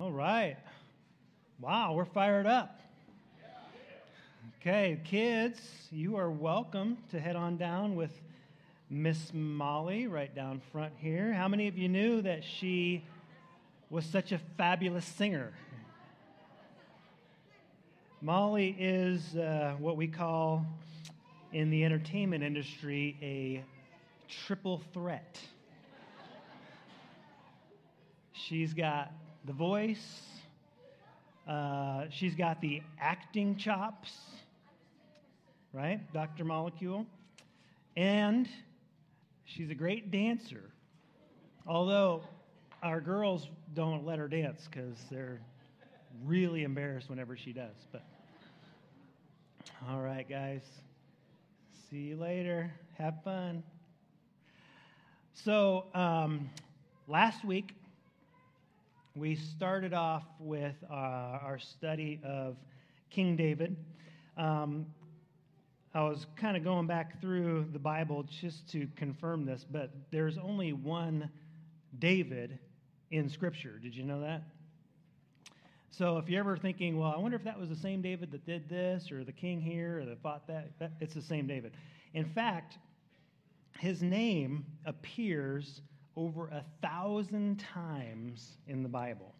All right. Wow, we're fired up. Okay, kids, you are welcome to head on down with Miss Molly right down front here. How many of you knew that she was such a fabulous singer? Molly is uh, what we call in the entertainment industry a triple threat. She's got the voice, uh, she's got the acting chops, right? Dr. Molecule. And she's a great dancer. Although our girls don't let her dance because they're really embarrassed whenever she does. But all right, guys. See you later. Have fun. So, um, last week, we started off with uh, our study of King David. Um, I was kind of going back through the Bible just to confirm this, but there's only one David in Scripture. Did you know that? So if you're ever thinking, well, I wonder if that was the same David that did this, or the king here, or that fought that, that it's the same David. In fact, his name appears over a thousand times in the Bible.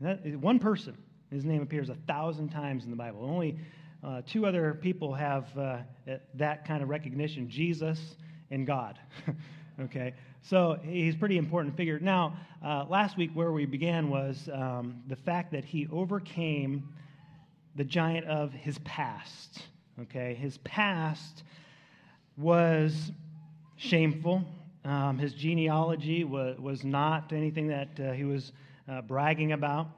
That, one person, his name appears a thousand times in the Bible. Only uh, two other people have uh, that kind of recognition Jesus and God. okay? So he's a pretty important figure. Now, uh, last week where we began was um, the fact that he overcame the giant of his past. Okay? His past was shameful. Um, his genealogy was, was not anything that uh, he was uh, bragging about.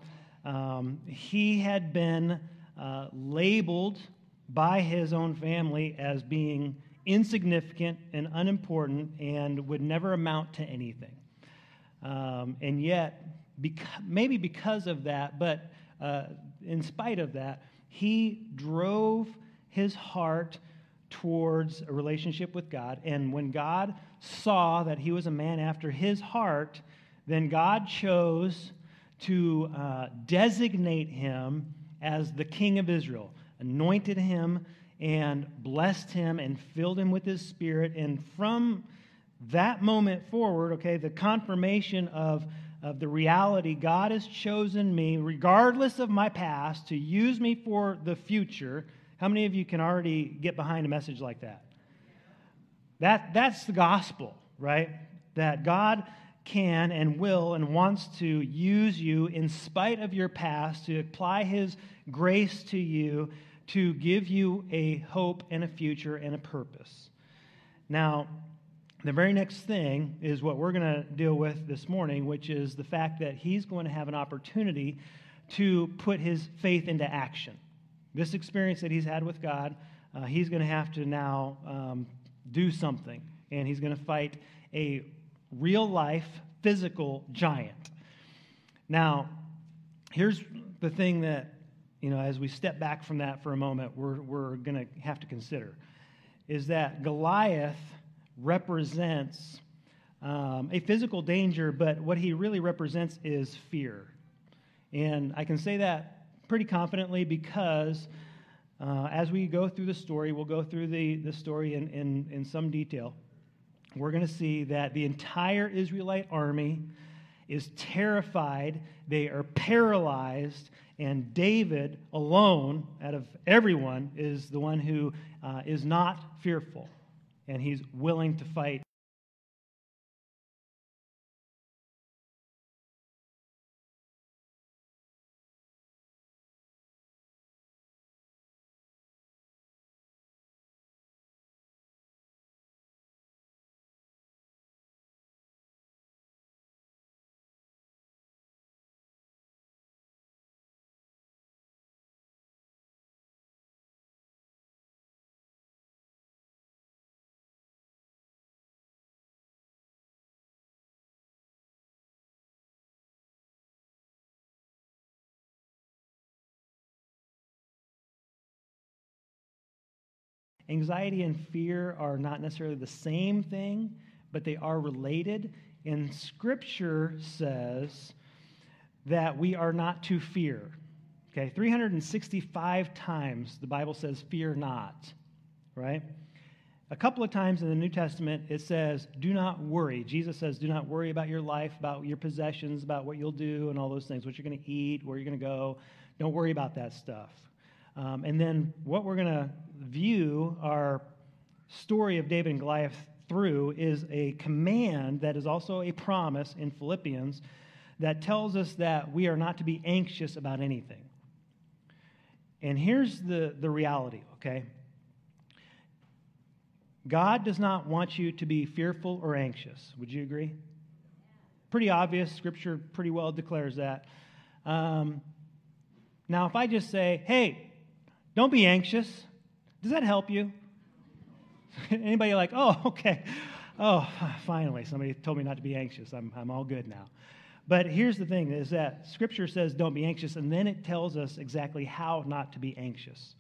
Um, he had been uh, labeled by his own family as being insignificant and unimportant and would never amount to anything. Um, and yet, maybe because of that, but uh, in spite of that, he drove his heart towards a relationship with God. And when God saw that he was a man after his heart, then God chose to uh, designate him as the king of Israel, anointed him and blessed him and filled him with his spirit. And from that moment forward, okay, the confirmation of, of the reality God has chosen me, regardless of my past, to use me for the future. How many of you can already get behind a message like that? That, that's the gospel, right? That God can and will and wants to use you in spite of your past to apply His grace to you to give you a hope and a future and a purpose. Now, the very next thing is what we're going to deal with this morning, which is the fact that he's going to have an opportunity to put his faith into action. This experience that he's had with God, uh, he's going to have to now um, do something, and he's going to fight a real life physical giant. Now, here's the thing that you know, as we step back from that for a moment, we're, we're going to have to consider is that Goliath represents um, a physical danger, but what he really represents is fear. And I can say that pretty confidently because uh, as we go through the story, we'll go through the, the story in, in, in some detail. We're going to see that the entire Israelite army is terrified, they are paralyzed, and David alone, out of everyone, is the one who uh, is not fearful, and he's willing to fight Anxiety and fear are not necessarily the same thing, but they are related. And Scripture says that we are not to fear. Okay, 365 times the Bible says, fear not, right? A couple of times in the New Testament, it says, do not worry. Jesus says, do not worry about your life, about your possessions, about what you'll do, and all those things, what you're going to eat, where you're going to go. Don't worry about that stuff. Um, and then what we're going to view our story of David and Goliath through is a command that is also a promise in Philippians that tells us that we are not to be anxious about anything. And here's the, the reality, okay? God does not want you to be fearful or anxious. Would you agree? Pretty obvious. Scripture pretty well declares that. Um, now, if I just say, hey, don't be anxious, does that help you? Anybody like, oh, okay. Oh, finally, somebody told me not to be anxious. I'm, I'm all good now. But here's the thing is that Scripture says don't be anxious, and then it tells us exactly how not to be anxious.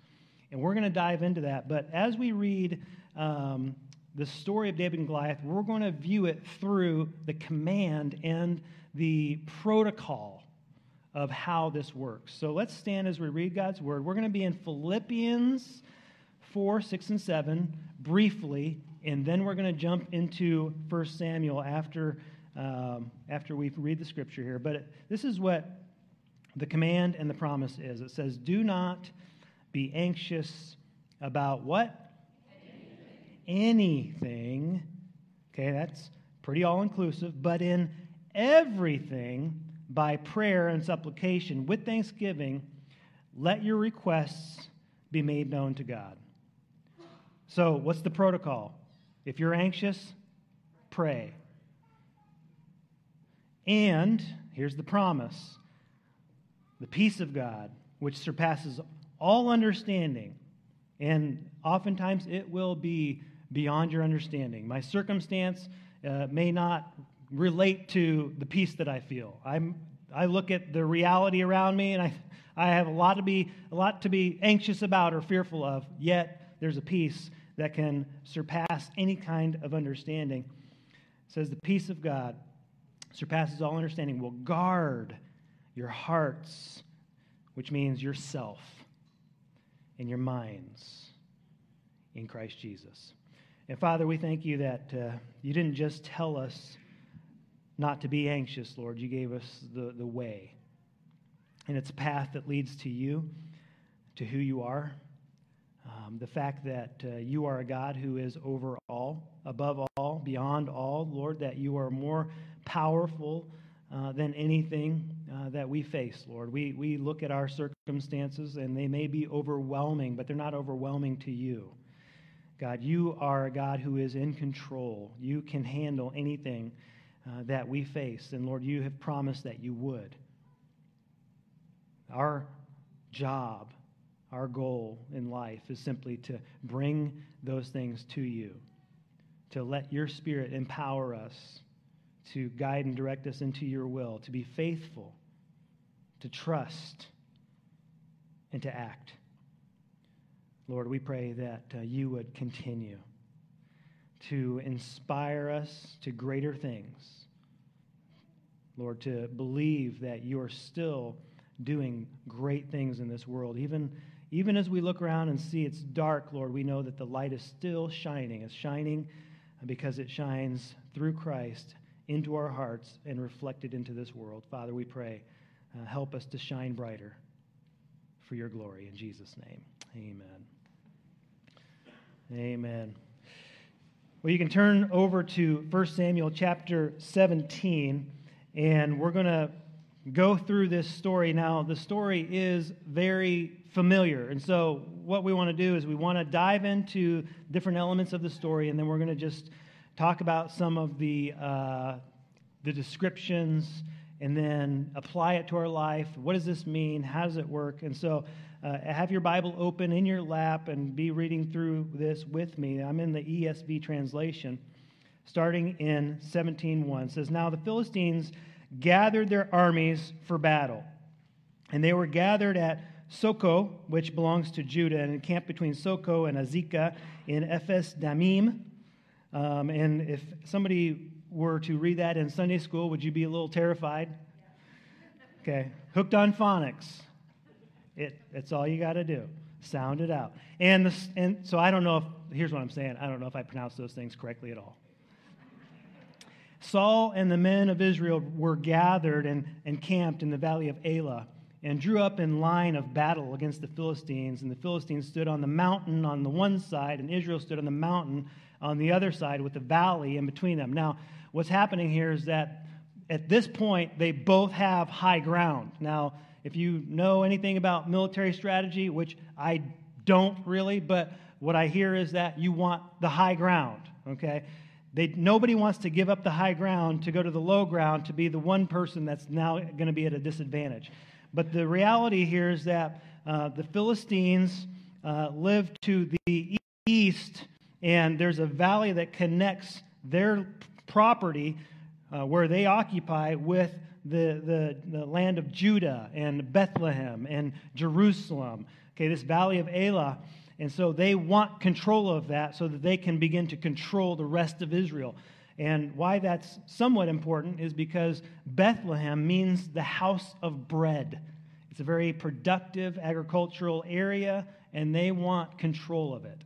And we're going to dive into that. But as we read um, the story of David and Goliath, we're going to view it through the command and the protocol of how this works. So let's stand as we read God's word. We're going to be in Philippians 4, 6, and 7 briefly, and then we're going to jump into 1 Samuel after um, after we read the scripture here. But this is what the command and the promise is it says, Do not be anxious about what? Anything. Anything. Okay, that's pretty all inclusive. But in everything, by prayer and supplication, with thanksgiving, let your requests be made known to God. So, what's the protocol? If you're anxious, pray. And here's the promise the peace of God, which surpasses all understanding, and oftentimes it will be beyond your understanding. My circumstance uh, may not relate to the peace that I feel. I'm, I look at the reality around me, and I, I have a lot to be a lot to be anxious about or fearful of. Yet there's a peace that can surpass any kind of understanding. It says the peace of God surpasses all understanding, will guard your hearts, which means yourself and your minds in Christ Jesus. And Father, we thank you that uh, you didn't just tell us not to be anxious, Lord. You gave us the, the way. And it's a path that leads to you, to who you are. Um, the fact that uh, you are a God who is over all, above all, beyond all, Lord, that you are more powerful uh, than anything uh, that we face, Lord. We, we look at our circumstances and they may be overwhelming, but they're not overwhelming to you. God, you are a God who is in control. You can handle anything uh, that we face. And Lord, you have promised that you would. Our job, our goal in life is simply to bring those things to you, to let your Spirit empower us to guide and direct us into your will, to be faithful, to trust, and to act. Lord, we pray that uh, you would continue to inspire us to greater things. Lord, to believe that you are still doing great things in this world. Even, even as we look around and see it's dark, Lord, we know that the light is still shining. It's shining because it shines through Christ into our hearts and reflected into this world. Father, we pray, uh, help us to shine brighter for your glory. In Jesus' name, amen. Amen. Well, you can turn over to 1 Samuel chapter 17, and we're going to go through this story. Now, the story is very familiar, and so what we want to do is we want to dive into different elements of the story, and then we're going to just talk about some of the, uh, the descriptions and then apply it to our life. What does this mean? How does it work? And so uh, have your Bible open in your lap and be reading through this with me. I'm in the ESV translation, starting in 17.1. It says, Now the Philistines gathered their armies for battle, and they were gathered at Socoh, which belongs to Judah, and encamped between Socoh and Azekah in Ephes Damim. Um, and if somebody were to read that in Sunday school, would you be a little terrified? Okay, hooked on phonics. It, it's all you got to do. Sound it out. And, the, and so I don't know if, here's what I'm saying I don't know if I pronounced those things correctly at all. Saul and the men of Israel were gathered and, and camped in the valley of Elah and drew up in line of battle against the Philistines. And the Philistines stood on the mountain on the one side, and Israel stood on the mountain on the other side with the valley in between them. Now, what's happening here is that at this point, they both have high ground. Now, if you know anything about military strategy, which I don't really, but what I hear is that you want the high ground, okay? They, nobody wants to give up the high ground to go to the low ground to be the one person that's now going to be at a disadvantage. But the reality here is that uh, the Philistines uh, live to the east, and there's a valley that connects their property uh, where they occupy with the, the, the land of Judah and Bethlehem and Jerusalem. Okay, this valley of Elah. And so they want control of that so that they can begin to control the rest of Israel. And why that's somewhat important is because Bethlehem means the house of bread. It's a very productive agricultural area, and they want control of it.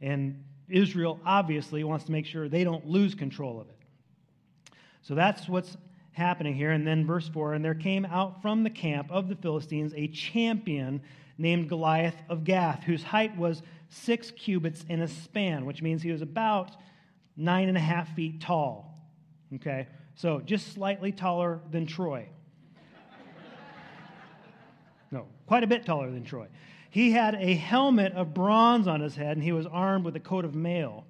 And Israel obviously wants to make sure they don't lose control of it. So that's what's happening here. And then verse 4 And there came out from the camp of the Philistines a champion named Goliath of Gath, whose height was six cubits in a span, which means he was about nine and a half feet tall. Okay? So just slightly taller than Troy. no, quite a bit taller than Troy. He had a helmet of bronze on his head, and he was armed with a coat of mail.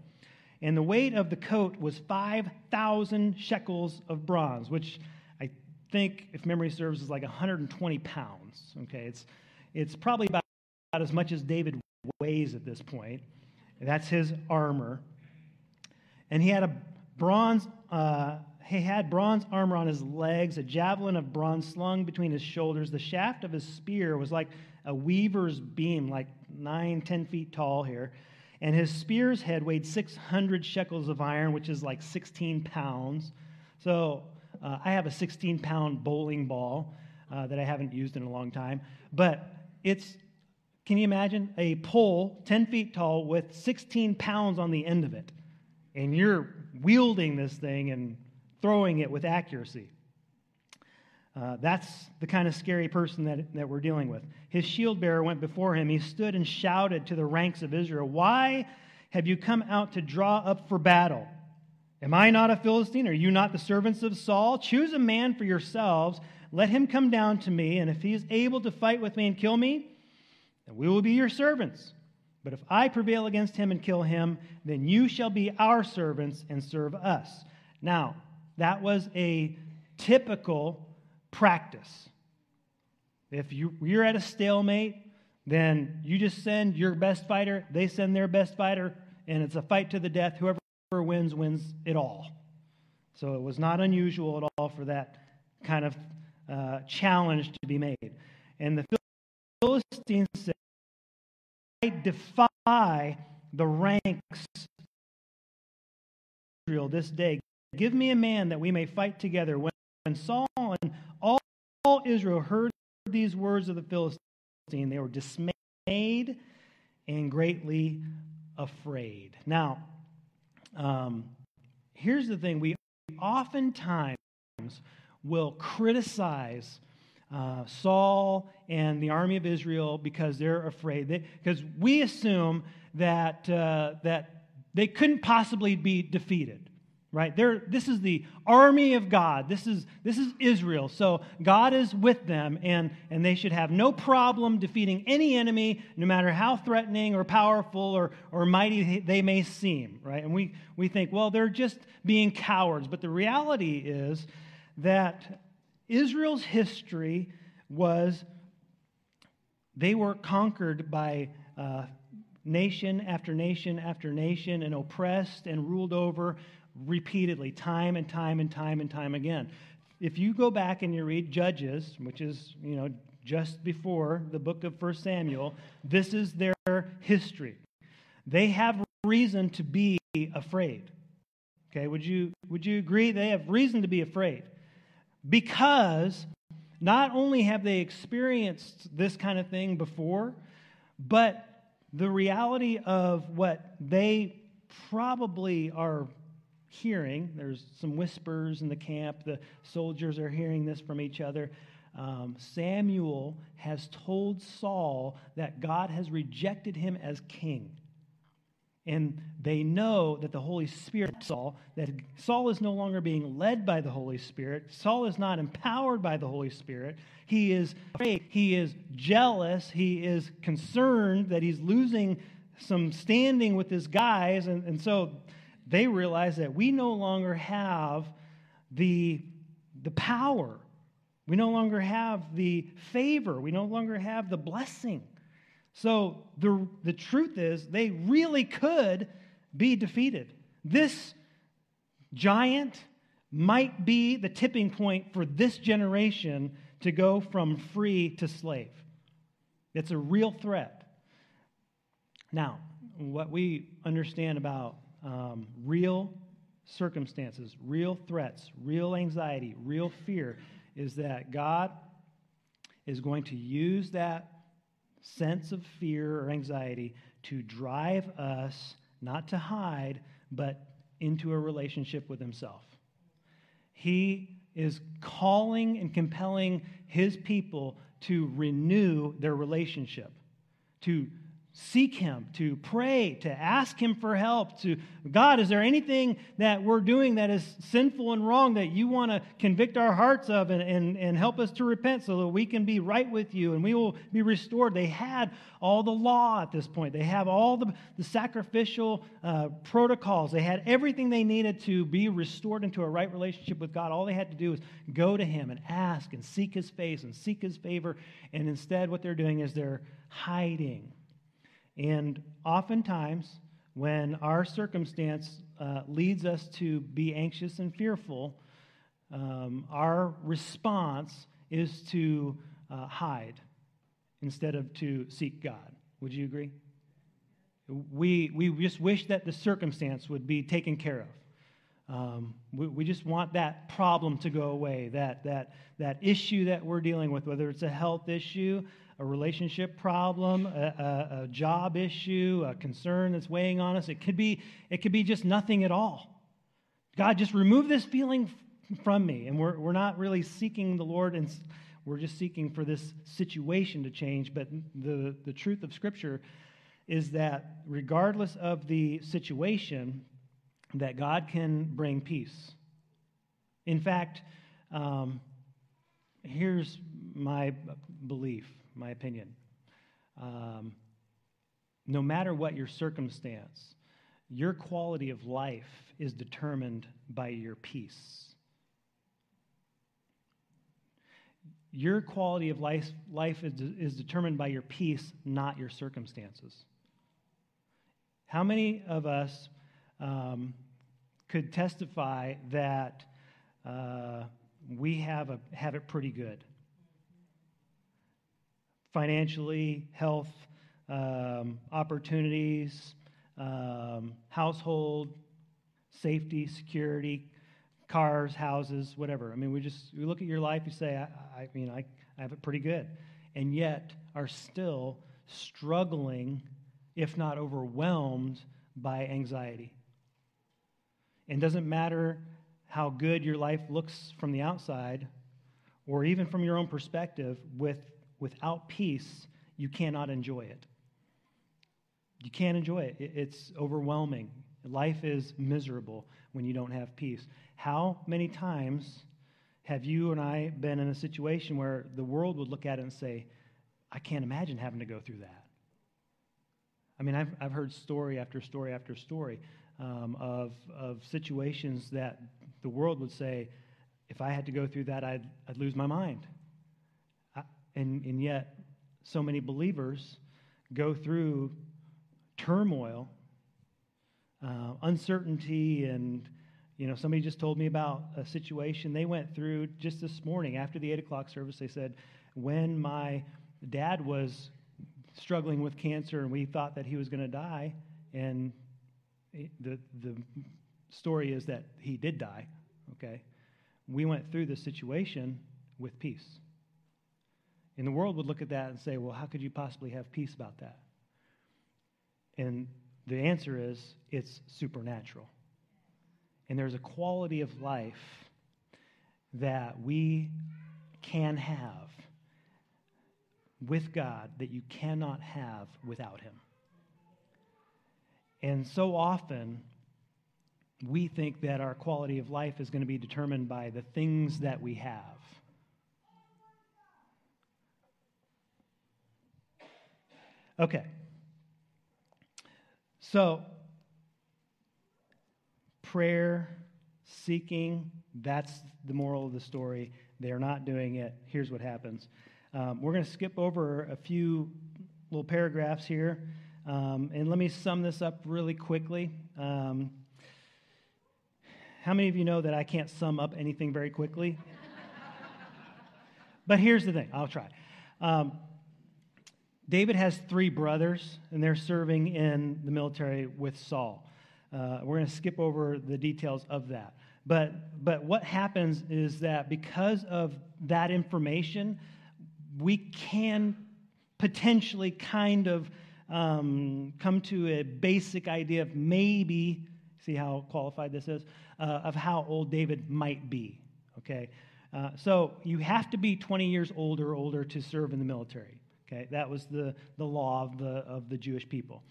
And the weight of the coat was 5,000 shekels of bronze, which I think, if memory serves, is like 120 pounds. Okay, it's, it's probably about, about as much as David weighs at this point. That's his armor. And he had a bronze, uh, he had bronze armor on his legs, a javelin of bronze slung between his shoulders. The shaft of his spear was like a weaver's beam, like nine, ten feet tall here. And his spear's head weighed 600 shekels of iron, which is like 16 pounds. So uh, I have a 16 pound bowling ball uh, that I haven't used in a long time. But it's, can you imagine a pole 10 feet tall with 16 pounds on the end of it? And you're wielding this thing and throwing it with accuracy. Uh, that's the kind of scary person that, that we're dealing with. His shield bearer went before him. He stood and shouted to the ranks of Israel, Why have you come out to draw up for battle? Am I not a Philistine? Are you not the servants of Saul? Choose a man for yourselves. Let him come down to me, and if he is able to fight with me and kill me, then we will be your servants. But if I prevail against him and kill him, then you shall be our servants and serve us. Now, that was a typical practice. If you, you're at a stalemate, then you just send your best fighter, they send their best fighter, and it's a fight to the death. Whoever wins, wins it all. So it was not unusual at all for that kind of uh, challenge to be made. And the Philistines said, I defy the ranks Israel this day. Give me a man that we may fight together. When Saul and all, all Israel heard these words of the Philistine, they were dismayed and greatly afraid. Now, um, here's the thing we oftentimes will criticize uh, Saul and the army of Israel because they're afraid. Because we assume that, uh, that they couldn't possibly be defeated right? This is the army of god. This is this is israel. So god is with them and and they should have no problem defeating any enemy no matter how threatening or powerful or or mighty they may seem right? And we we think well they're just being cowards. But the reality is that israel's history was they were conquered by uh, nation after nation after nation and oppressed and ruled over repeatedly, time and time and time and time again. If you go back and you read Judges, which is, you know, just before the book of 1 Samuel, this is their history. They have reason to be afraid. Okay, would you, would you agree? They have reason to be afraid because not only have they experienced this kind of thing before, but the reality of what they probably are hearing, there's some whispers in the camp, the soldiers are hearing this from each other. Um, Samuel has told Saul that God has rejected him as king. And they know that the Holy Spirit, Saul, that Saul is no longer being led by the Holy Spirit. Saul is not empowered by the Holy Spirit. He is afraid. He is jealous. He is concerned that he's losing some standing with his guys. And, and so they realize that we no longer have the, the power. We no longer have the favor. We no longer have the blessing. So the, the truth is, they really could be defeated. This giant might be the tipping point for this generation to go from free to slave. It's a real threat. Now, what we understand about um, real circumstances, real threats, real anxiety, real fear is that God is going to use that sense of fear or anxiety to drive us not to hide, but into a relationship with Himself. He is calling and compelling His people to renew their relationship, to seek him, to pray, to ask him for help, to God, is there anything that we're doing that is sinful and wrong that you want to convict our hearts of and, and, and help us to repent so that we can be right with you and we will be restored? They had all the law at this point, they have all the, the sacrificial uh, protocols, they had everything they needed to be restored into a right relationship with God. All they had to do was go to him and ask and seek his face and seek his favor. And instead, what they're doing is they're hiding and oftentimes, when our circumstance uh, leads us to be anxious and fearful, um, our response is to uh, hide instead of to seek God. Would you agree? We, we just wish that the circumstance would be taken care of. Um, we, we, just want that problem to go away, that, that, that issue that we're dealing with, whether it's a health issue, a relationship problem, a, a, a, job issue, a concern that's weighing on us. It could be, it could be just nothing at all. God, just remove this feeling from me. And we're, we're not really seeking the Lord, and we're just seeking for this situation to change. But the, the truth of Scripture is that regardless of the situation, that God can bring peace. In fact, um, here's my belief my opinion. Um, no matter what your circumstance, your quality of life is determined by your peace. Your quality of life, life is, is determined by your peace, not your circumstances. How many of us um, could testify that uh, we have, a, have it pretty good? Financially, health, um, opportunities, um, household, safety, security, cars, houses, whatever. I mean, we just we look at your life, you say, I, I mean, I, I have it pretty good, and yet are still struggling, if not overwhelmed, by anxiety. And doesn't matter how good your life looks from the outside, or even from your own perspective, with without peace, you cannot enjoy it. You can't enjoy it. It's overwhelming. Life is miserable when you don't have peace. How many times have you and I been in a situation where the world would look at it and say, I can't imagine having to go through that? I mean, I've, I've heard story after story after story um, of, of situations that the world would say, if I had to go through that, I'd, I'd lose my mind. And, and yet, so many believers go through turmoil, uh, uncertainty, and you know, somebody just told me about a situation they went through just this morning after the eight o'clock service. They said, when my dad was struggling with cancer and we thought that he was going to die, and the the story is that he did die. Okay, we went through this situation with peace And the world would look at that and say, well, how could you possibly have peace about that? And the answer is it's supernatural. And there's a quality of life that we can have with God that you cannot have without Him. And so often, we think that our quality of life is going to be determined by the things that we have. Okay. So, prayer, seeking, that's the moral of the story. They're not doing it. Here's what happens. Um, we're going to skip over a few little paragraphs here. Um, and let me sum this up really quickly. Um, how many of you know that I can't sum up anything very quickly? but here's the thing I'll try. David has three brothers, and they're serving in the military with Saul. Uh, we're going to skip over the details of that. But, but what happens is that because of that information, we can potentially kind of um, come to a basic idea of maybe, see how qualified this is, uh, of how old David might be. Okay? Uh, so you have to be 20 years old or older to serve in the military. Okay? That was the, the law of the, of the Jewish people.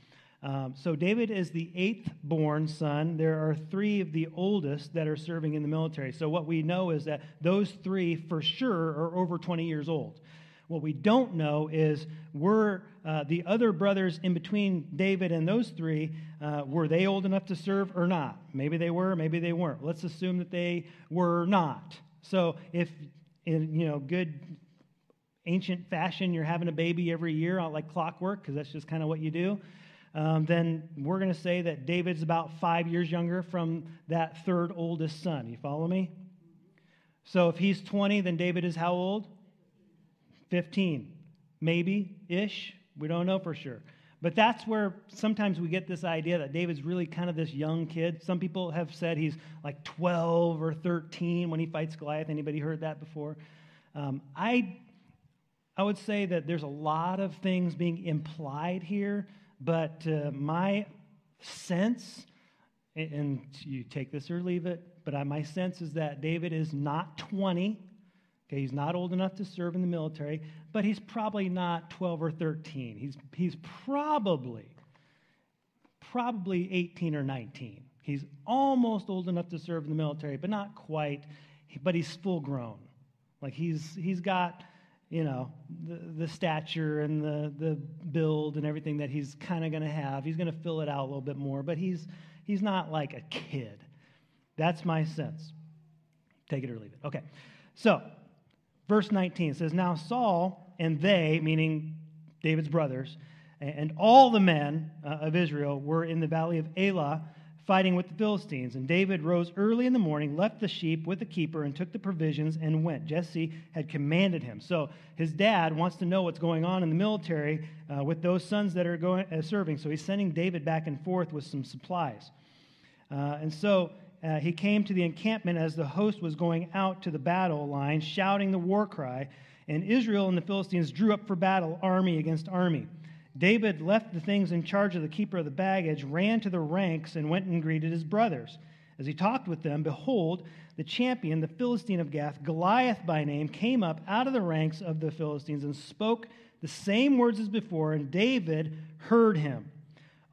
Um, so David is the eighth born son. There are three of the oldest that are serving in the military. So what we know is that those three for sure are over 20 years old. What we don't know is were uh, the other brothers in between David and those three, uh, were they old enough to serve or not? Maybe they were, maybe they weren't. Let's assume that they were not. So if in you know good ancient fashion you're having a baby every year like clockwork because that's just kind of what you do um, then we're going to say that David's about five years younger from that third oldest son. You follow me? So if he's 20, then David is how old? 15. Maybe ish. We don't know for sure. But that's where sometimes we get this idea that David's really kind of this young kid. Some people have said he's like 12 or 13 when he fights Goliath. Anybody heard that before? Um, I, I would say that there's a lot of things being implied here but uh, my sense, and you take this or leave it, but my sense is that David is not 20. Okay, he's not old enough to serve in the military, but he's probably not 12 or 13. He's, he's probably, probably 18 or 19. He's almost old enough to serve in the military, but not quite. But he's full grown. Like he's, he's got you know, the, the stature and the, the build and everything that he's kind of going to have. He's going to fill it out a little bit more, but he's, he's not like a kid. That's my sense. Take it or leave it. Okay. So, verse 19 says, Now Saul and they, meaning David's brothers, and all the men uh, of Israel were in the valley of Elah fighting with the Philistines. And David rose early in the morning, left the sheep with the keeper, and took the provisions and went. Jesse had commanded him. So his dad wants to know what's going on in the military uh, with those sons that are going, uh, serving. So he's sending David back and forth with some supplies. Uh, and so uh, he came to the encampment as the host was going out to the battle line, shouting the war cry. And Israel and the Philistines drew up for battle, army against army. David left the things in charge of the keeper of the baggage, ran to the ranks, and went and greeted his brothers. As he talked with them, behold, the champion, the Philistine of Gath, Goliath by name, came up out of the ranks of the Philistines and spoke the same words as before, and David heard him.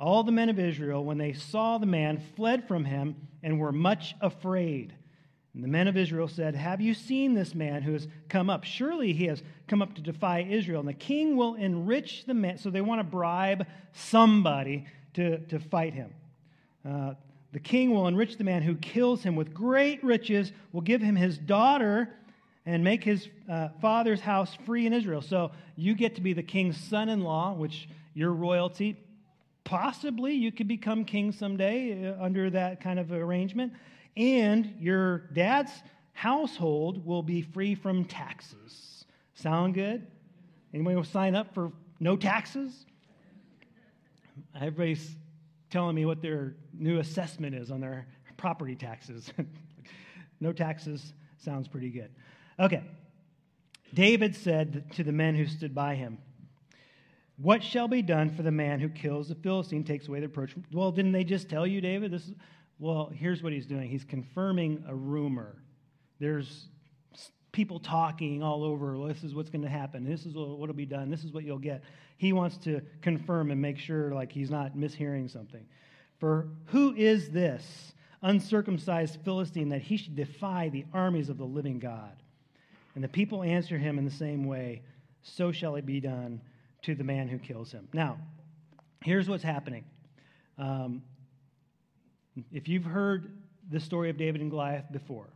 All the men of Israel, when they saw the man, fled from him and were much afraid. And the men of Israel said, Have you seen this man who has come up? Surely he has come up to defy Israel. And the king will enrich the man. So they want to bribe somebody to, to fight him. Uh, the king will enrich the man who kills him with great riches, will give him his daughter, and make his uh, father's house free in Israel. So you get to be the king's son in law, which your royalty. Possibly you could become king someday uh, under that kind of arrangement and your dad's household will be free from taxes. Sound good? Anybody will sign up for no taxes? Everybody's telling me what their new assessment is on their property taxes. no taxes sounds pretty good. Okay. David said to the men who stood by him, What shall be done for the man who kills the Philistine, takes away the reproach? Well, didn't they just tell you, David? This is, well, here's what he's doing. He's confirming a rumor. There's people talking all over. Well, this is what's going to happen. This is what will be done. This is what you'll get. He wants to confirm and make sure, like he's not mishearing something. For who is this uncircumcised Philistine that he should defy the armies of the living God? And the people answer him in the same way So shall it be done to the man who kills him. Now, here's what's happening. Um, if you've heard the story of David and Goliath before,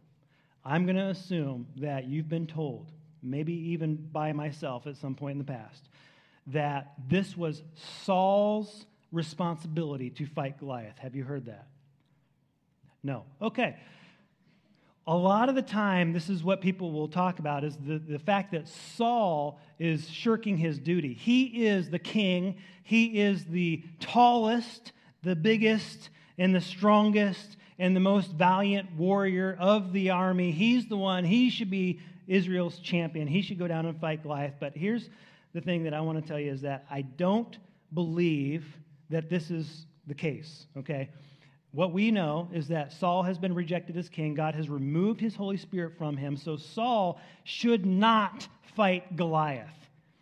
I'm going to assume that you've been told, maybe even by myself at some point in the past, that this was Saul's responsibility to fight Goliath. Have you heard that? No. Okay. A lot of the time, this is what people will talk about is the, the fact that Saul is shirking his duty. He is the king, he is the tallest, the biggest, and the strongest and the most valiant warrior of the army. He's the one, he should be Israel's champion. He should go down and fight Goliath. But here's the thing that I want to tell you is that I don't believe that this is the case, okay? What we know is that Saul has been rejected as king. God has removed his Holy Spirit from him. So Saul should not fight Goliath.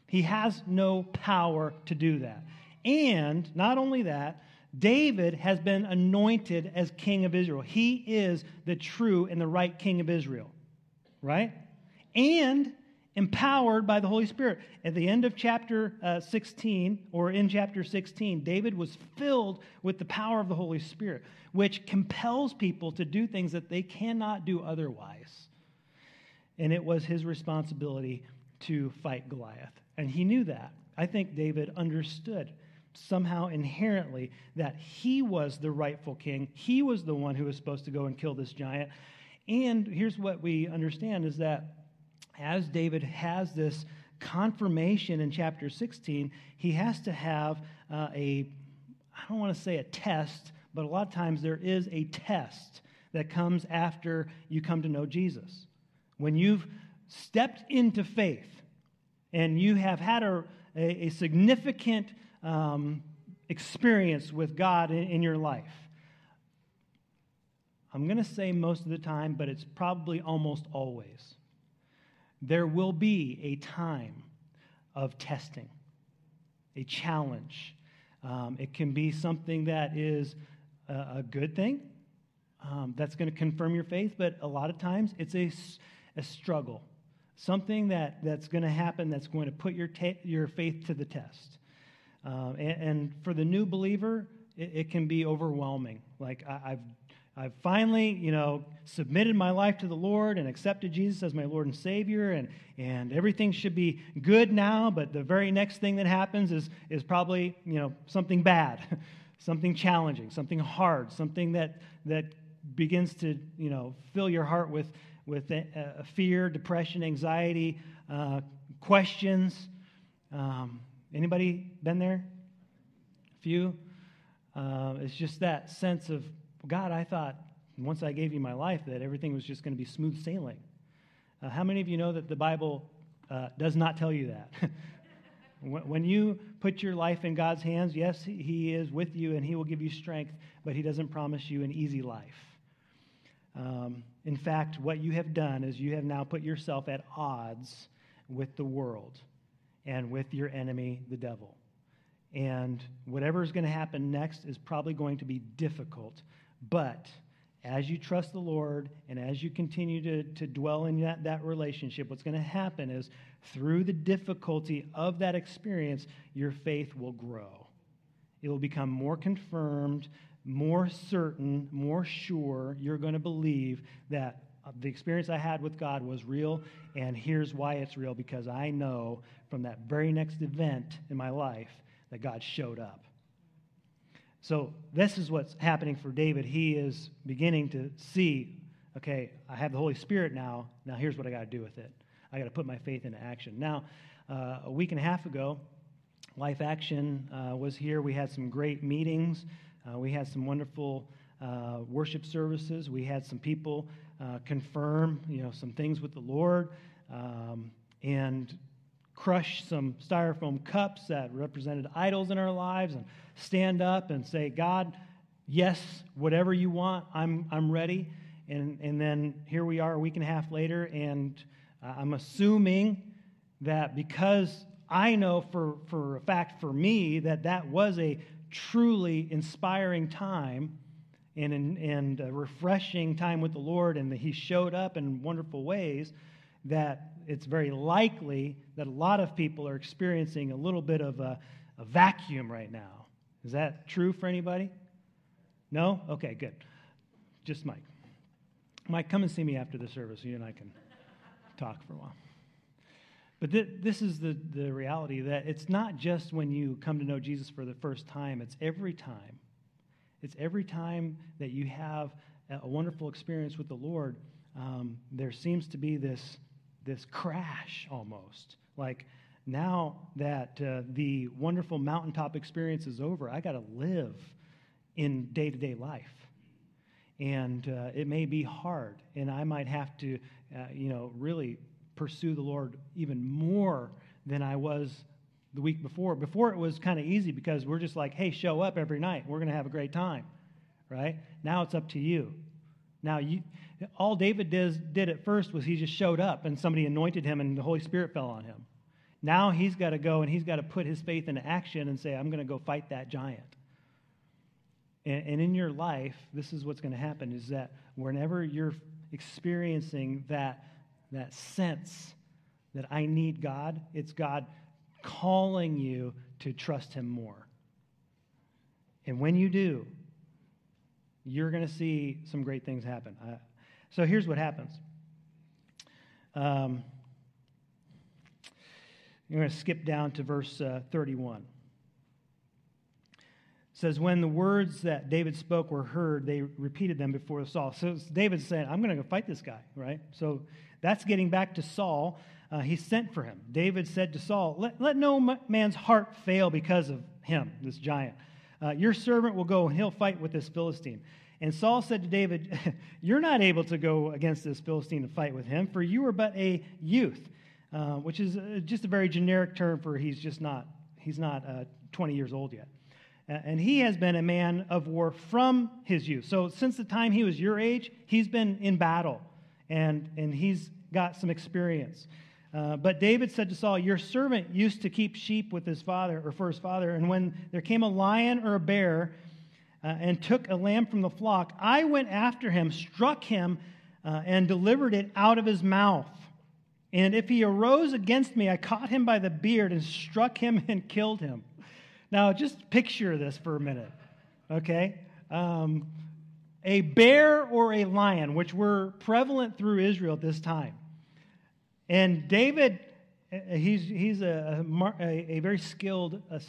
He has no power to do that. And not only that, David has been anointed as king of Israel. He is the true and the right king of Israel, right? And empowered by the Holy Spirit. At the end of chapter uh, 16, or in chapter 16, David was filled with the power of the Holy Spirit, which compels people to do things that they cannot do otherwise. And it was his responsibility to fight Goliath. And he knew that. I think David understood somehow inherently that he was the rightful king. He was the one who was supposed to go and kill this giant. And here's what we understand is that as David has this confirmation in chapter 16, he has to have uh, a, I don't want to say a test, but a lot of times there is a test that comes after you come to know Jesus. When you've stepped into faith and you have had a, a, a significant um, experience with God in, in your life. I'm going to say most of the time, but it's probably almost always. There will be a time of testing, a challenge. Um, it can be something that is a, a good thing um, that's going to confirm your faith, but a lot of times it's a, a struggle, something that, that's going to happen that's going to put your, ta- your faith to the test. Uh, and, and, for the new believer, it, it can be overwhelming. Like I, I've I've finally, you know, submitted my life to the Lord and accepted Jesus as my Lord and Savior, and, and everything should be good now, but the very next thing that happens is, is probably, you know, something bad, something challenging, something hard, something that, that begins to, you know, fill your heart with, with uh, fear, depression, anxiety, uh, questions. Um, Anybody been there? A few? Uh, it's just that sense of, God, I thought once I gave you my life that everything was just going to be smooth sailing. Uh, how many of you know that the Bible uh, does not tell you that? when you put your life in God's hands, yes, He is with you and He will give you strength, but He doesn't promise you an easy life. Um, in fact, what you have done is you have now put yourself at odds with the world and with your enemy, the devil. And whatever is going to happen next is probably going to be difficult. But as you trust the Lord and as you continue to, to dwell in that, that relationship, what's going to happen is through the difficulty of that experience, your faith will grow. It will become more confirmed, more certain, more sure. You're going to believe that uh, the experience I had with God was real, and here's why it's real because I know from that very next event in my life that God showed up. So, this is what's happening for David. He is beginning to see okay, I have the Holy Spirit now. Now, here's what I got to do with it. I got to put my faith into action. Now, uh, a week and a half ago, Life Action uh, was here. We had some great meetings. Uh, we had some wonderful uh, worship services. We had some people uh, confirm, you know, some things with the Lord. Um, and crush some styrofoam cups that represented idols in our lives and stand up and say, God, yes, whatever you want, I'm, I'm ready. And, and then here we are a week and a half later, and uh, I'm assuming that because I know for, for a fact for me that that was a truly inspiring time and, and a refreshing time with the Lord, and that He showed up in wonderful ways, that it's very likely that a lot of people are experiencing a little bit of a, a vacuum right now. Is that true for anybody? No? Okay, good. Just Mike. Mike, come and see me after the service. You and I can talk for a while. But th- this is the, the reality that it's not just when you come to know Jesus for the first time, it's every time. It's every time that you have a wonderful experience with the Lord, um, there seems to be this, this crash almost. Like, now that uh, the wonderful mountaintop experience is over, I got to live in day to day life. And uh, it may be hard, and I might have to, uh, you know, really pursue the Lord even more than I was the week before. Before it was kind of easy because we're just like, hey, show up every night. We're going to have a great time, right? Now it's up to you. Now, you, all David did, did at first was he just showed up and somebody anointed him and the Holy Spirit fell on him. Now he's got to go and he's got to put his faith into action and say, I'm going to go fight that giant. And, and in your life, this is what's going to happen is that whenever you're experiencing that that sense that I need God, it's God calling you to trust Him more. And when you do, you're going to see some great things happen. Uh, so here's what happens. Um, you're going to skip down to verse uh, 31 says, When the words that David spoke were heard, they repeated them before Saul. So David's saying, I'm going to go fight this guy, right? So that's getting back to Saul. Uh, he sent for him. David said to Saul, Let, let no man's heart fail because of him, this giant. Uh, your servant will go and he'll fight with this Philistine. And Saul said to David, You're not able to go against this Philistine to fight with him, for you are but a youth, uh, which is uh, just a very generic term for he's just not, he's not uh, 20 years old yet. And he has been a man of war from his youth. So, since the time he was your age, he's been in battle and, and he's got some experience. Uh, but David said to Saul, Your servant used to keep sheep with his father, or for his father, and when there came a lion or a bear uh, and took a lamb from the flock, I went after him, struck him, uh, and delivered it out of his mouth. And if he arose against me, I caught him by the beard and struck him and killed him. Now, just picture this for a minute, okay? Um, a bear or a lion, which were prevalent through Israel at this time. And David, he's, he's a, a, a very skilled a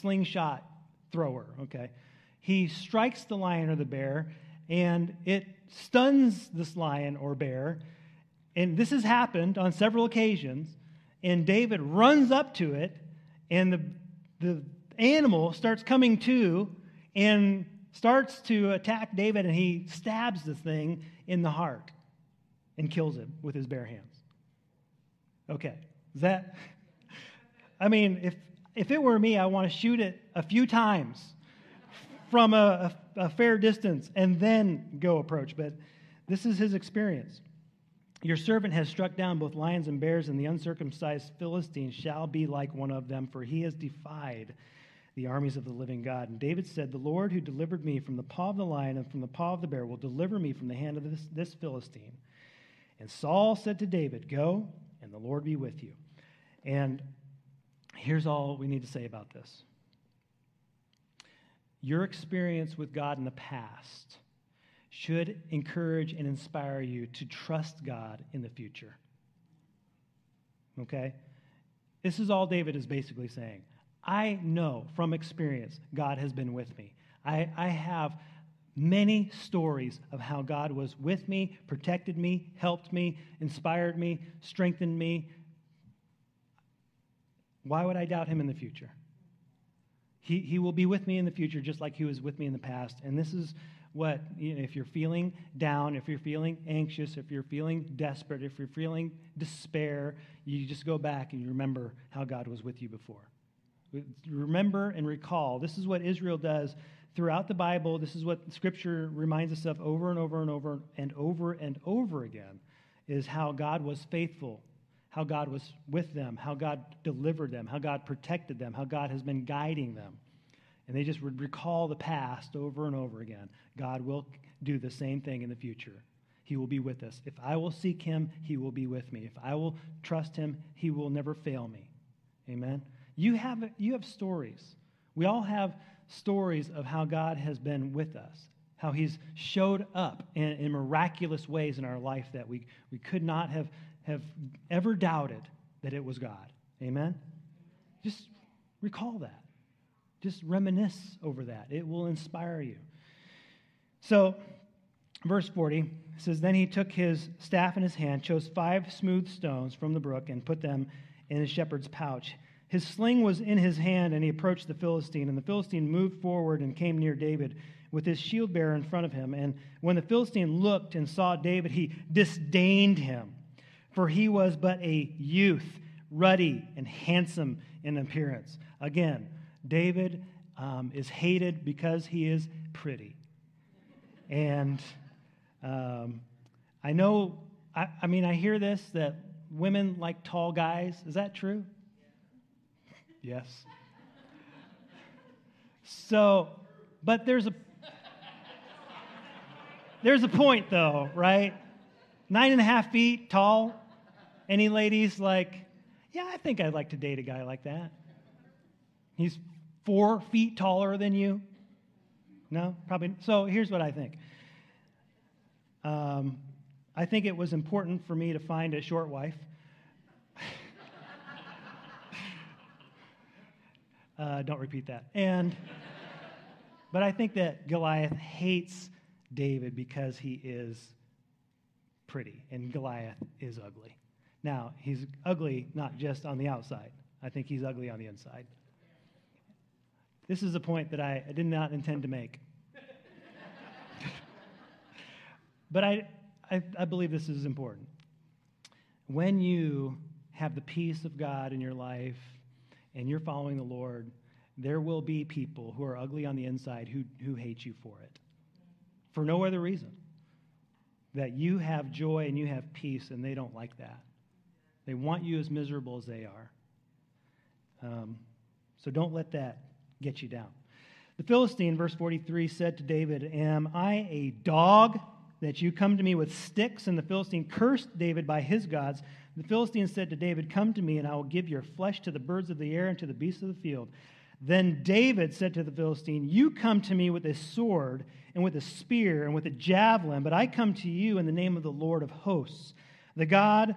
slingshot thrower, okay? He strikes the lion or the bear, and it stuns this lion or bear. And this has happened on several occasions. And David runs up to it, and the, the animal starts coming to and starts to attack David, and he stabs this thing in the heart and kills him with his bare hands. Okay, is that? I mean, if if it were me, I want to shoot it a few times from a, a, a fair distance and then go approach. But this is his experience. Your servant has struck down both lions and bears, and the uncircumcised Philistine shall be like one of them, for he has defied the armies of the living God. And David said, The Lord who delivered me from the paw of the lion and from the paw of the bear will deliver me from the hand of this, this Philistine. And Saul said to David, Go, and the Lord be with you. And here's all we need to say about this your experience with God in the past should encourage and inspire you to trust God in the future. Okay? This is all David is basically saying. I know from experience God has been with me. I, I have many stories of how God was with me, protected me, helped me, inspired me, strengthened me. Why would I doubt him in the future? He, he will be with me in the future just like he was with me in the past. And this is what, you know, if you're feeling down, if you're feeling anxious, if you're feeling desperate, if you're feeling despair, you just go back and you remember how God was with you before. Remember and recall. This is what Israel does throughout the Bible. This is what Scripture reminds us of over and over and over and over and over again is how God was faithful, how God was with them, how God delivered them, how God protected them, how God has been guiding them. And they just would recall the past over and over again. God will do the same thing in the future. He will be with us. If I will seek him, he will be with me. If I will trust him, he will never fail me. Amen. You have you have stories. We all have stories of how God has been with us, how he's showed up in, in miraculous ways in our life that we, we could not have, have ever doubted that it was God. Amen. Just recall that. Just reminisce over that. It will inspire you. So, verse 40 says Then he took his staff in his hand, chose five smooth stones from the brook, and put them in his shepherd's pouch. His sling was in his hand, and he approached the Philistine. And the Philistine moved forward and came near David with his shield bearer in front of him. And when the Philistine looked and saw David, he disdained him, for he was but a youth, ruddy and handsome in appearance. Again, David um, is hated because he is pretty. And um, I know, I, I mean, I hear this that women like tall guys. Is that true? Yes. So, but there's a there's a point though, right? Nine and a half feet tall. Any ladies like, yeah, I think I'd like to date a guy like that. He's four feet taller than you? No, probably. So here's what I think. Um, I think it was important for me to find a short wife. uh, don't repeat that. And, but I think that Goliath hates David because he is pretty, and Goliath is ugly. Now, he's ugly not just on the outside. I think he's ugly on the inside. This is a point that I, I did not intend to make. but I, I, I believe this is important. When you have the peace of God in your life and you're following the Lord, there will be people who are ugly on the inside who, who hate you for it. For no other reason. That you have joy and you have peace, and they don't like that. They want you as miserable as they are. Um, so don't let that get you down. The Philistine, verse 43, said to David, Am I a dog that you come to me with sticks? And the Philistine cursed David by his gods. The Philistine said to David, Come to me, and I will give your flesh to the birds of the air and to the beasts of the field. Then David said to the Philistine, You come to me with a sword and with a spear and with a javelin, but I come to you in the name of the Lord of hosts, the God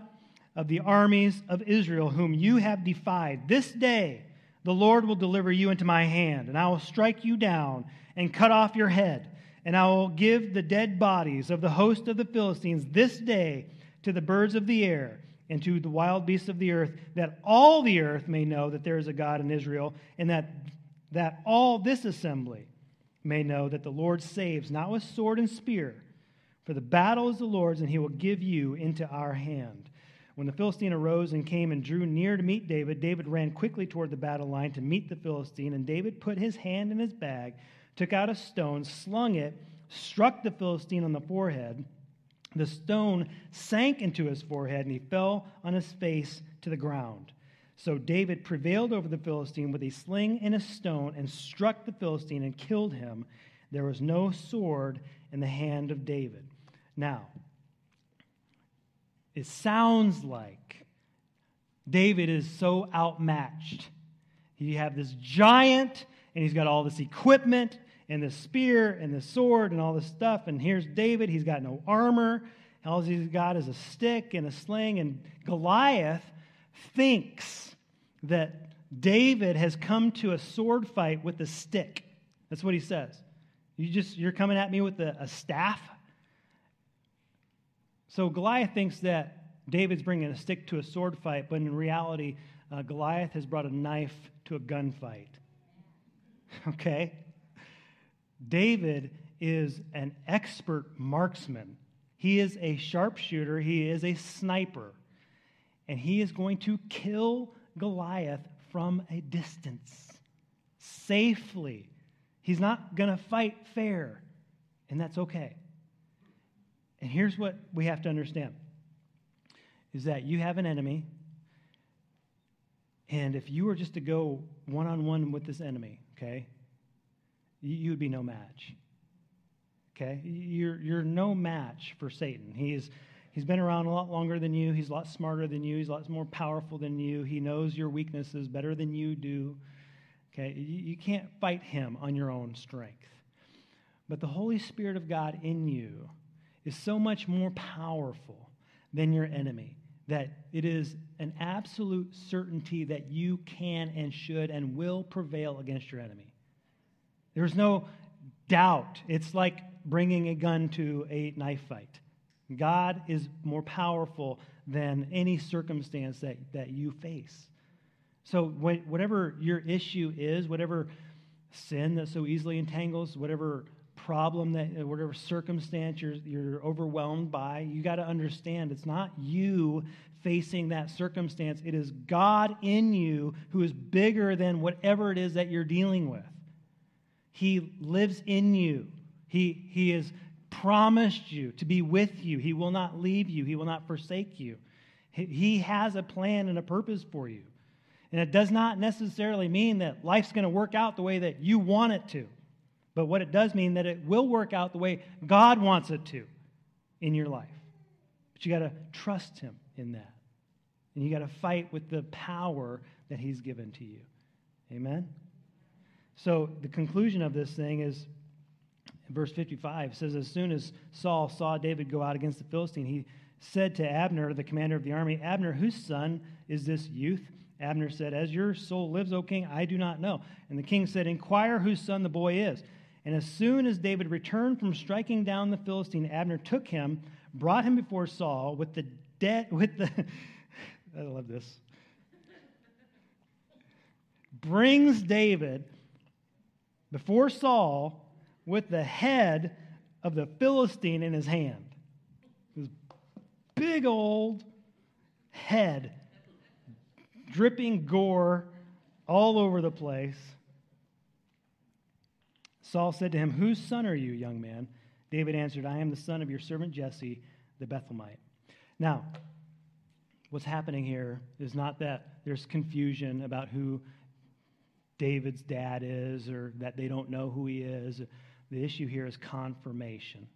of the armies of Israel, whom you have defied. This day, the Lord will deliver you into my hand, and I will strike you down and cut off your head. And I will give the dead bodies of the host of the Philistines this day to the birds of the air and to the wild beasts of the earth, that all the earth may know that there is a God in Israel, and that, that all this assembly may know that the Lord saves, not with sword and spear, for the battle is the Lord's, and he will give you into our hand. When the Philistine arose and came and drew near to meet David, David ran quickly toward the battle line to meet the Philistine. And David put his hand in his bag, took out a stone, slung it, struck the Philistine on the forehead. The stone sank into his forehead, and he fell on his face to the ground. So David prevailed over the Philistine with a sling and a stone and struck the Philistine and killed him. There was no sword in the hand of David. Now, it sounds like David is so outmatched. You have this giant, and he's got all this equipment, and the spear, and the sword, and all this stuff. And here's David. He's got no armor. All he's got is a stick and a sling. And Goliath thinks that David has come to a sword fight with a stick. That's what he says. You just you're coming at me with a, a staff. So Goliath thinks that David's bringing a stick to a sword fight, but in reality, uh, Goliath has brought a knife to a gunfight. Okay? David is an expert marksman. He is a sharpshooter, he is a sniper, and he is going to kill Goliath from a distance safely. He's not going to fight fair, and that's okay. And here's what we have to understand is that you have an enemy and if you were just to go one on one with this enemy, okay, you would be no match. Okay? You're, you're no match for Satan. He's, he's been around a lot longer than you. He's a lot smarter than you. He's a lot more powerful than you. He knows your weaknesses better than you do. Okay? You, you can't fight him on your own strength. But the Holy Spirit of God in you is so much more powerful than your enemy that it is an absolute certainty that you can and should and will prevail against your enemy. There's no doubt. It's like bringing a gun to a knife fight. God is more powerful than any circumstance that, that you face. So, whatever your issue is, whatever sin that so easily entangles, whatever problem that uh, whatever circumstance you're, you're overwhelmed by you got to understand it's not you facing that circumstance. It is god in you who is bigger than whatever it is that you're dealing with. He lives in you. He, he has promised you to be with you. He will not leave you. He will not forsake you. He, he has a plan and a purpose for you. And it does not necessarily mean that life's going to work out the way that you want it to but what it does mean that it will work out the way God wants it to in your life. But you got to trust him in that. And you got to fight with the power that he's given to you. Amen. So the conclusion of this thing is verse 55 says as soon as Saul saw David go out against the Philistine, he said to Abner, the commander of the army, Abner, whose son is this youth? Abner said, As your soul lives, O king, I do not know. And the king said, Inquire whose son the boy is. And as soon as David returned from striking down the Philistine, Abner took him, brought him before Saul with the dead with the I love this. Brings David before Saul with the head of the Philistine in his hand. This big old head, dripping gore all over the place. Saul said to him, Whose son are you, young man? David answered, I am the son of your servant Jesse, the Bethlehemite. Now, what's happening here is not that there's confusion about who David's dad is or that they don't know who he is. The issue here is confirmation.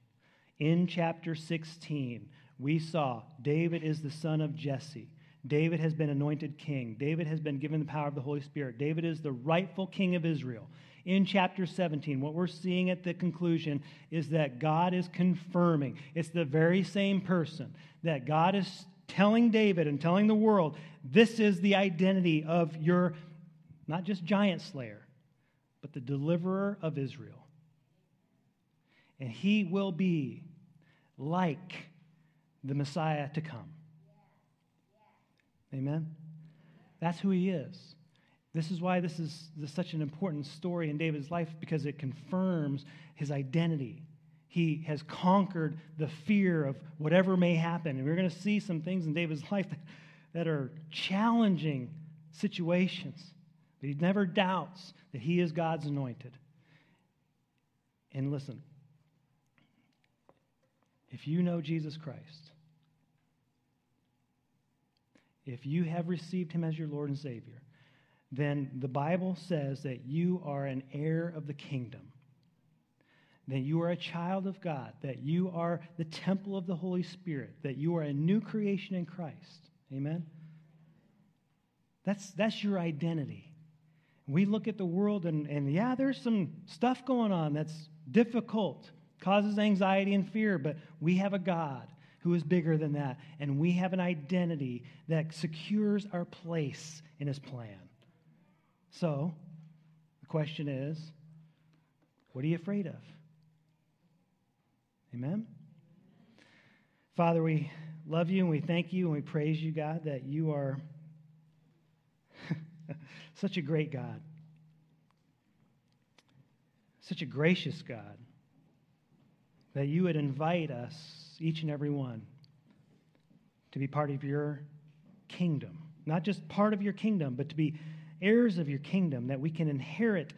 In chapter 16, we saw David is the son of Jesse. David has been anointed king. David has been given the power of the Holy Spirit. David is the rightful king of Israel in chapter 17, what we're seeing at the conclusion is that God is confirming. It's the very same person that God is telling David and telling the world this is the identity of your, not just giant slayer, but the deliverer of Israel. And he will be like the Messiah to come. Amen? That's who he is. This is why this is, this is such an important story in David's life because it confirms his identity. He has conquered the fear of whatever may happen. And we're going to see some things in David's life that, that are challenging situations. But he never doubts that he is God's anointed. And listen, if you know Jesus Christ, if you have received him as your Lord and Savior, then the Bible says that you are an heir of the kingdom, that you are a child of God, that you are the temple of the Holy Spirit, that you are a new creation in Christ. Amen? That's, that's your identity. We look at the world and, and yeah, there's some stuff going on that's difficult, causes anxiety and fear, but we have a God who is bigger than that, and we have an identity that secures our place in his plan. So, the question is what are you afraid of? Amen? Father, we love you and we thank you and we praise you, God, that you are such a great God, such a gracious God. That you would invite us, each and every one, to be part of your kingdom. Not just part of your kingdom, but to be heirs of your kingdom, that we can inherit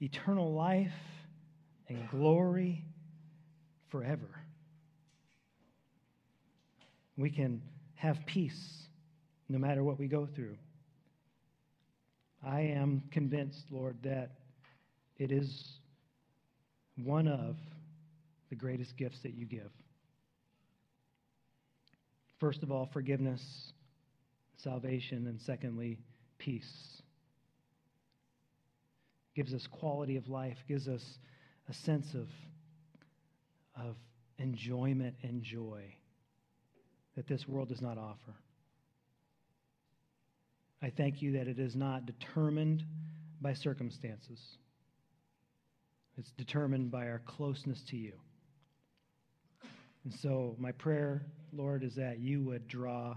eternal life and glory forever. We can have peace no matter what we go through. I am convinced, Lord, that it is one of the greatest gifts that you give. First of all, forgiveness, salvation, and secondly, peace. Gives us quality of life, gives us a sense of, of enjoyment and joy that this world does not offer. I thank you that it is not determined by circumstances. It's determined by our closeness to you. And so, my prayer, Lord, is that you would draw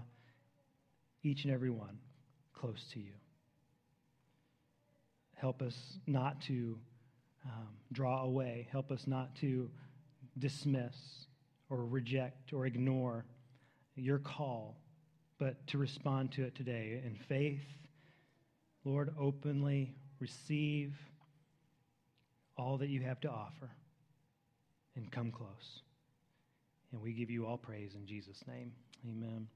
each and every one close to you. Help us not to um, draw away. Help us not to dismiss or reject or ignore your call, but to respond to it today in faith. Lord, openly receive all that you have to offer and come close. And we give you all praise in Jesus' name. Amen.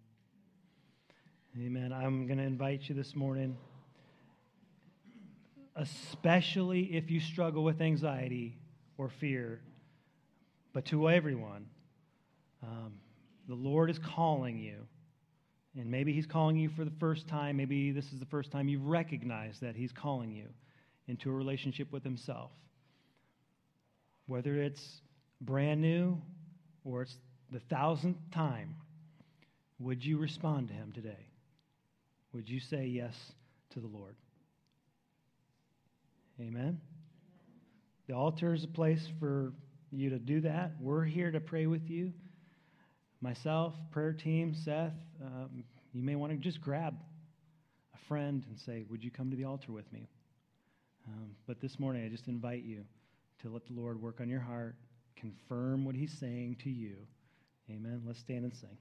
Amen. I'm going to invite you this morning, especially if you struggle with anxiety or fear, but to everyone, um, the Lord is calling you. And maybe He's calling you for the first time. Maybe this is the first time you've recognized that He's calling you into a relationship with Himself. Whether it's brand new or it's the thousandth time, would you respond to him today? Would you say yes to the Lord? Amen. The altar is a place for you to do that. We're here to pray with you. Myself, prayer team, Seth, um, you may want to just grab a friend and say, Would you come to the altar with me? Um, but this morning, I just invite you to let the Lord work on your heart, confirm what He's saying to you. Amen. Let's stand and sing.